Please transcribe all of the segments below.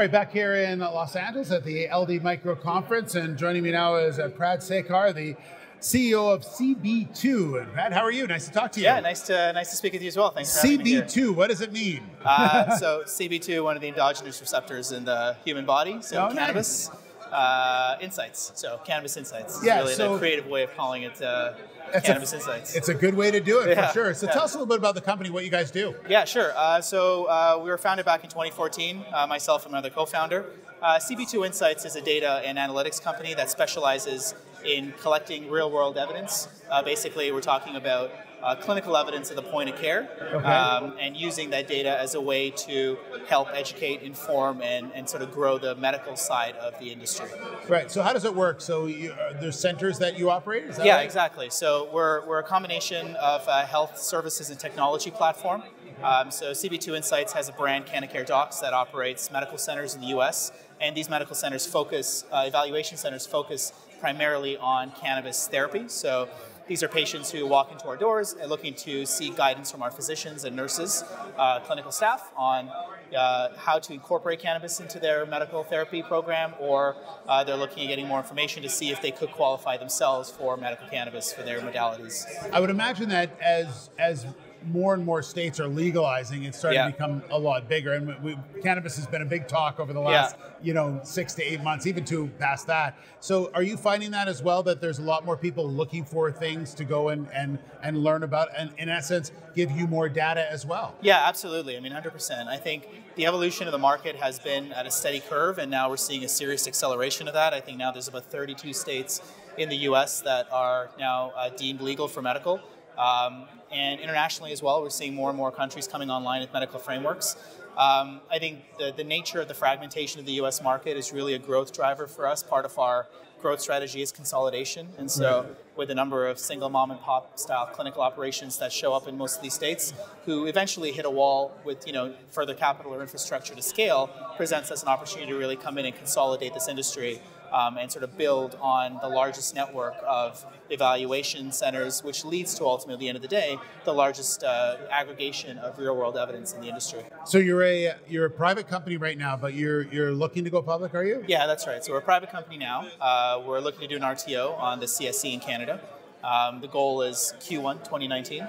All right, back here in Los Angeles at the LD Micro Conference, and joining me now is uh, Prad Sekar, the CEO of CB2. And Prad, how are you? Nice to talk to you. Yeah, nice to nice to speak with you as well. Thanks for having me here. CB2, what does it mean? Uh, so CB2, one of the endogenous receptors in the human body, so Oh, cannabis. Uh, insights, so cannabis insights. is Yeah, really so- the creative way of calling it uh, It's a- cannabis insights. It's a good way to do it Yeah, for sure. So yeah. tell us a little bit about the company, what you guys do. Yeah, sure. Uh, so uh, we were founded back in 2014, uh, myself and another co-founder. Uh, CB2 Insights is a data and analytics company that specializes in collecting real-world evidence. Uh, basically, we're talking about uh, clinical evidence at the point of care um, and using that data as a way to help educate, inform, and, and sort of grow the medical side of the industry. Right. So how does it work? So you, uh, there's centers that you operate? Is that Yeah, right? exactly. So we're, we're a combination of a health services and technology platform. Um, so CB2 Insights has a brand, Canna Care Docs, that operates medical centers in the U.S. And these medical centers focus, uh, evaluation centers focus primarily on cannabis therapy. So these are patients who walk into our doors and looking to seek guidance from our physicians and nurses, uh, clinical staff on uh, how to incorporate cannabis into their medical therapy program, or uh, they're looking at getting more information to see if they could qualify themselves for medical cannabis for their modalities. I would imagine that as as more and more states are legalizing, it's starting Yeah. to become a lot bigger. And we, we, cannabis has been a big talk over the last, you know, six to eight months, even to past that. So, are you finding that as well? That there's a lot more people looking for things to go and and and learn about, and in essence, give you more data as well. Yeah, absolutely. I mean, 100%. I think the evolution of the market has been at a steady curve, and now we're seeing a serious acceleration of that. I think now there's about 32 states in the US that are now uh, deemed legal for medical. Um, and internationally as well, we're seeing more and more countries coming online with medical frameworks. Um, I think the, the nature of the fragmentation of the US market is really a growth driver for us. Part of our growth strategy is consolidation. And so, with a number of single mom and pop style clinical operations that show up in most of these states, who eventually hit a wall with you know further capital or infrastructure to scale, presents us an opportunity to really come in and consolidate this industry um, and sort of build on the largest network of evaluation centers, which leads to ultimately, at the end of the day, the largest uh, aggregation of real world evidence in the industry. So you're a you're a private company right now, but you're you're looking to go public, are you? Yeah, that's right. So we're a private company now. Uh, we're looking to do an RTO on the CSE in Canada. Um, the goal is Q1 2019.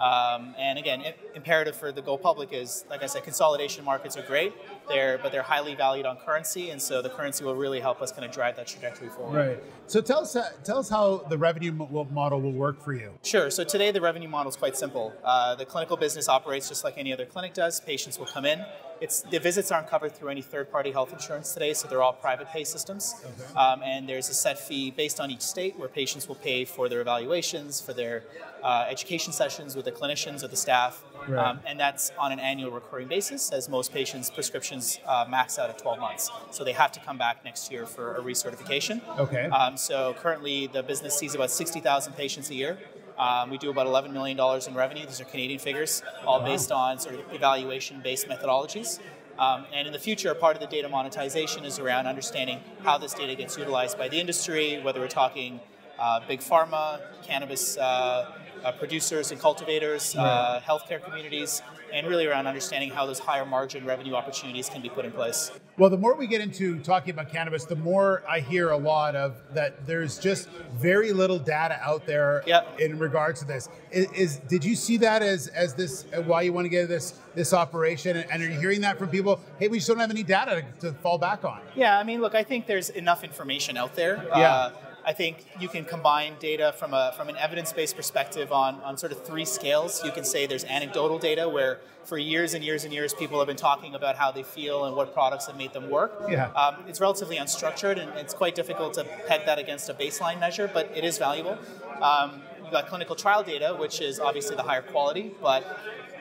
Um, and again, i- imperative for the go public is, like I said, consolidation markets are great. They're but they're highly valued on currency, and so the currency will really help us kind of drive that trajectory forward. Right. So tell us uh, tell us how the revenue model will work for you. Sure. So today the revenue model is quite simple. Uh, the clinical business operates just like any other clinic does. Patients will come in. It's the visits aren't covered through any third-party health insurance today, so they're all private pay systems. Um, and there's a set fee based on each state where patients will pay for their evaluations, for their uh, education sessions with the clinicians or the staff, Right. um, and that's on an annual recurring basis. As most patients' prescriptions uh, max out at 12 months, so they have to come back next year for a recertification. Okay. Um, so currently, the business sees about 60,000 patients a year. Um, we do about $11 million in revenue. These are Canadian figures, all based on sort of evaluation-based methodologies. Um, and in the future, part of the data monetization is around understanding how this data gets utilized by the industry, whether we're talking uh, big pharma, cannabis uh, uh, producers and cultivators, uh, healthcare communities, and really around understanding how those higher margin revenue opportunities can be put in place. Well, the more we get into talking about cannabis, the more I hear a lot of that there's just very little data out there Yep. in regards to this. Is, is did you see that as as this uh, why you want to get this this operation and are you hearing that from people? Hey, we just don't have any data to, to fall back on. Yeah, I mean, look, I think there's enough information out there. Yeah. Uh, I think you can combine data from a from an evidence-based perspective on on sort of three scales. You can say there's anecdotal data where for years and years and years people have been talking about how they feel and what products have made them work. Yeah. Um, it's relatively unstructured and it's quite difficult to peg that against a baseline measure, but it is valuable. Um, you've got clinical trial data, which is obviously the higher quality, but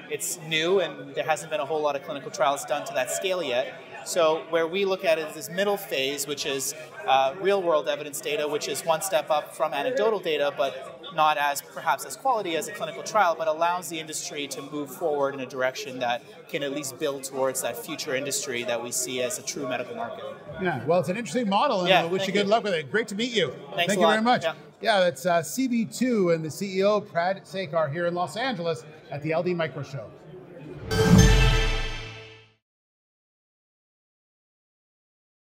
it's new and there hasn't been a whole lot of clinical trials done to that scale yet. So where we look at it is this middle phase, which is uh, real-world evidence data, which is one step up from anecdotal data, but not as perhaps as quality as a clinical trial, but allows the industry to move forward in a direction that can at least build towards that future industry that we see as a true medical market. Yeah, well, it's an interesting model, and Yeah, I wish you good you. luck with it. Great to meet you. Thanks Thank you lot. very much. Yeah. Yeah, that's uh, CB2 and the CEO, Prad Sekar, here in Los Angeles at the LD Micro Show.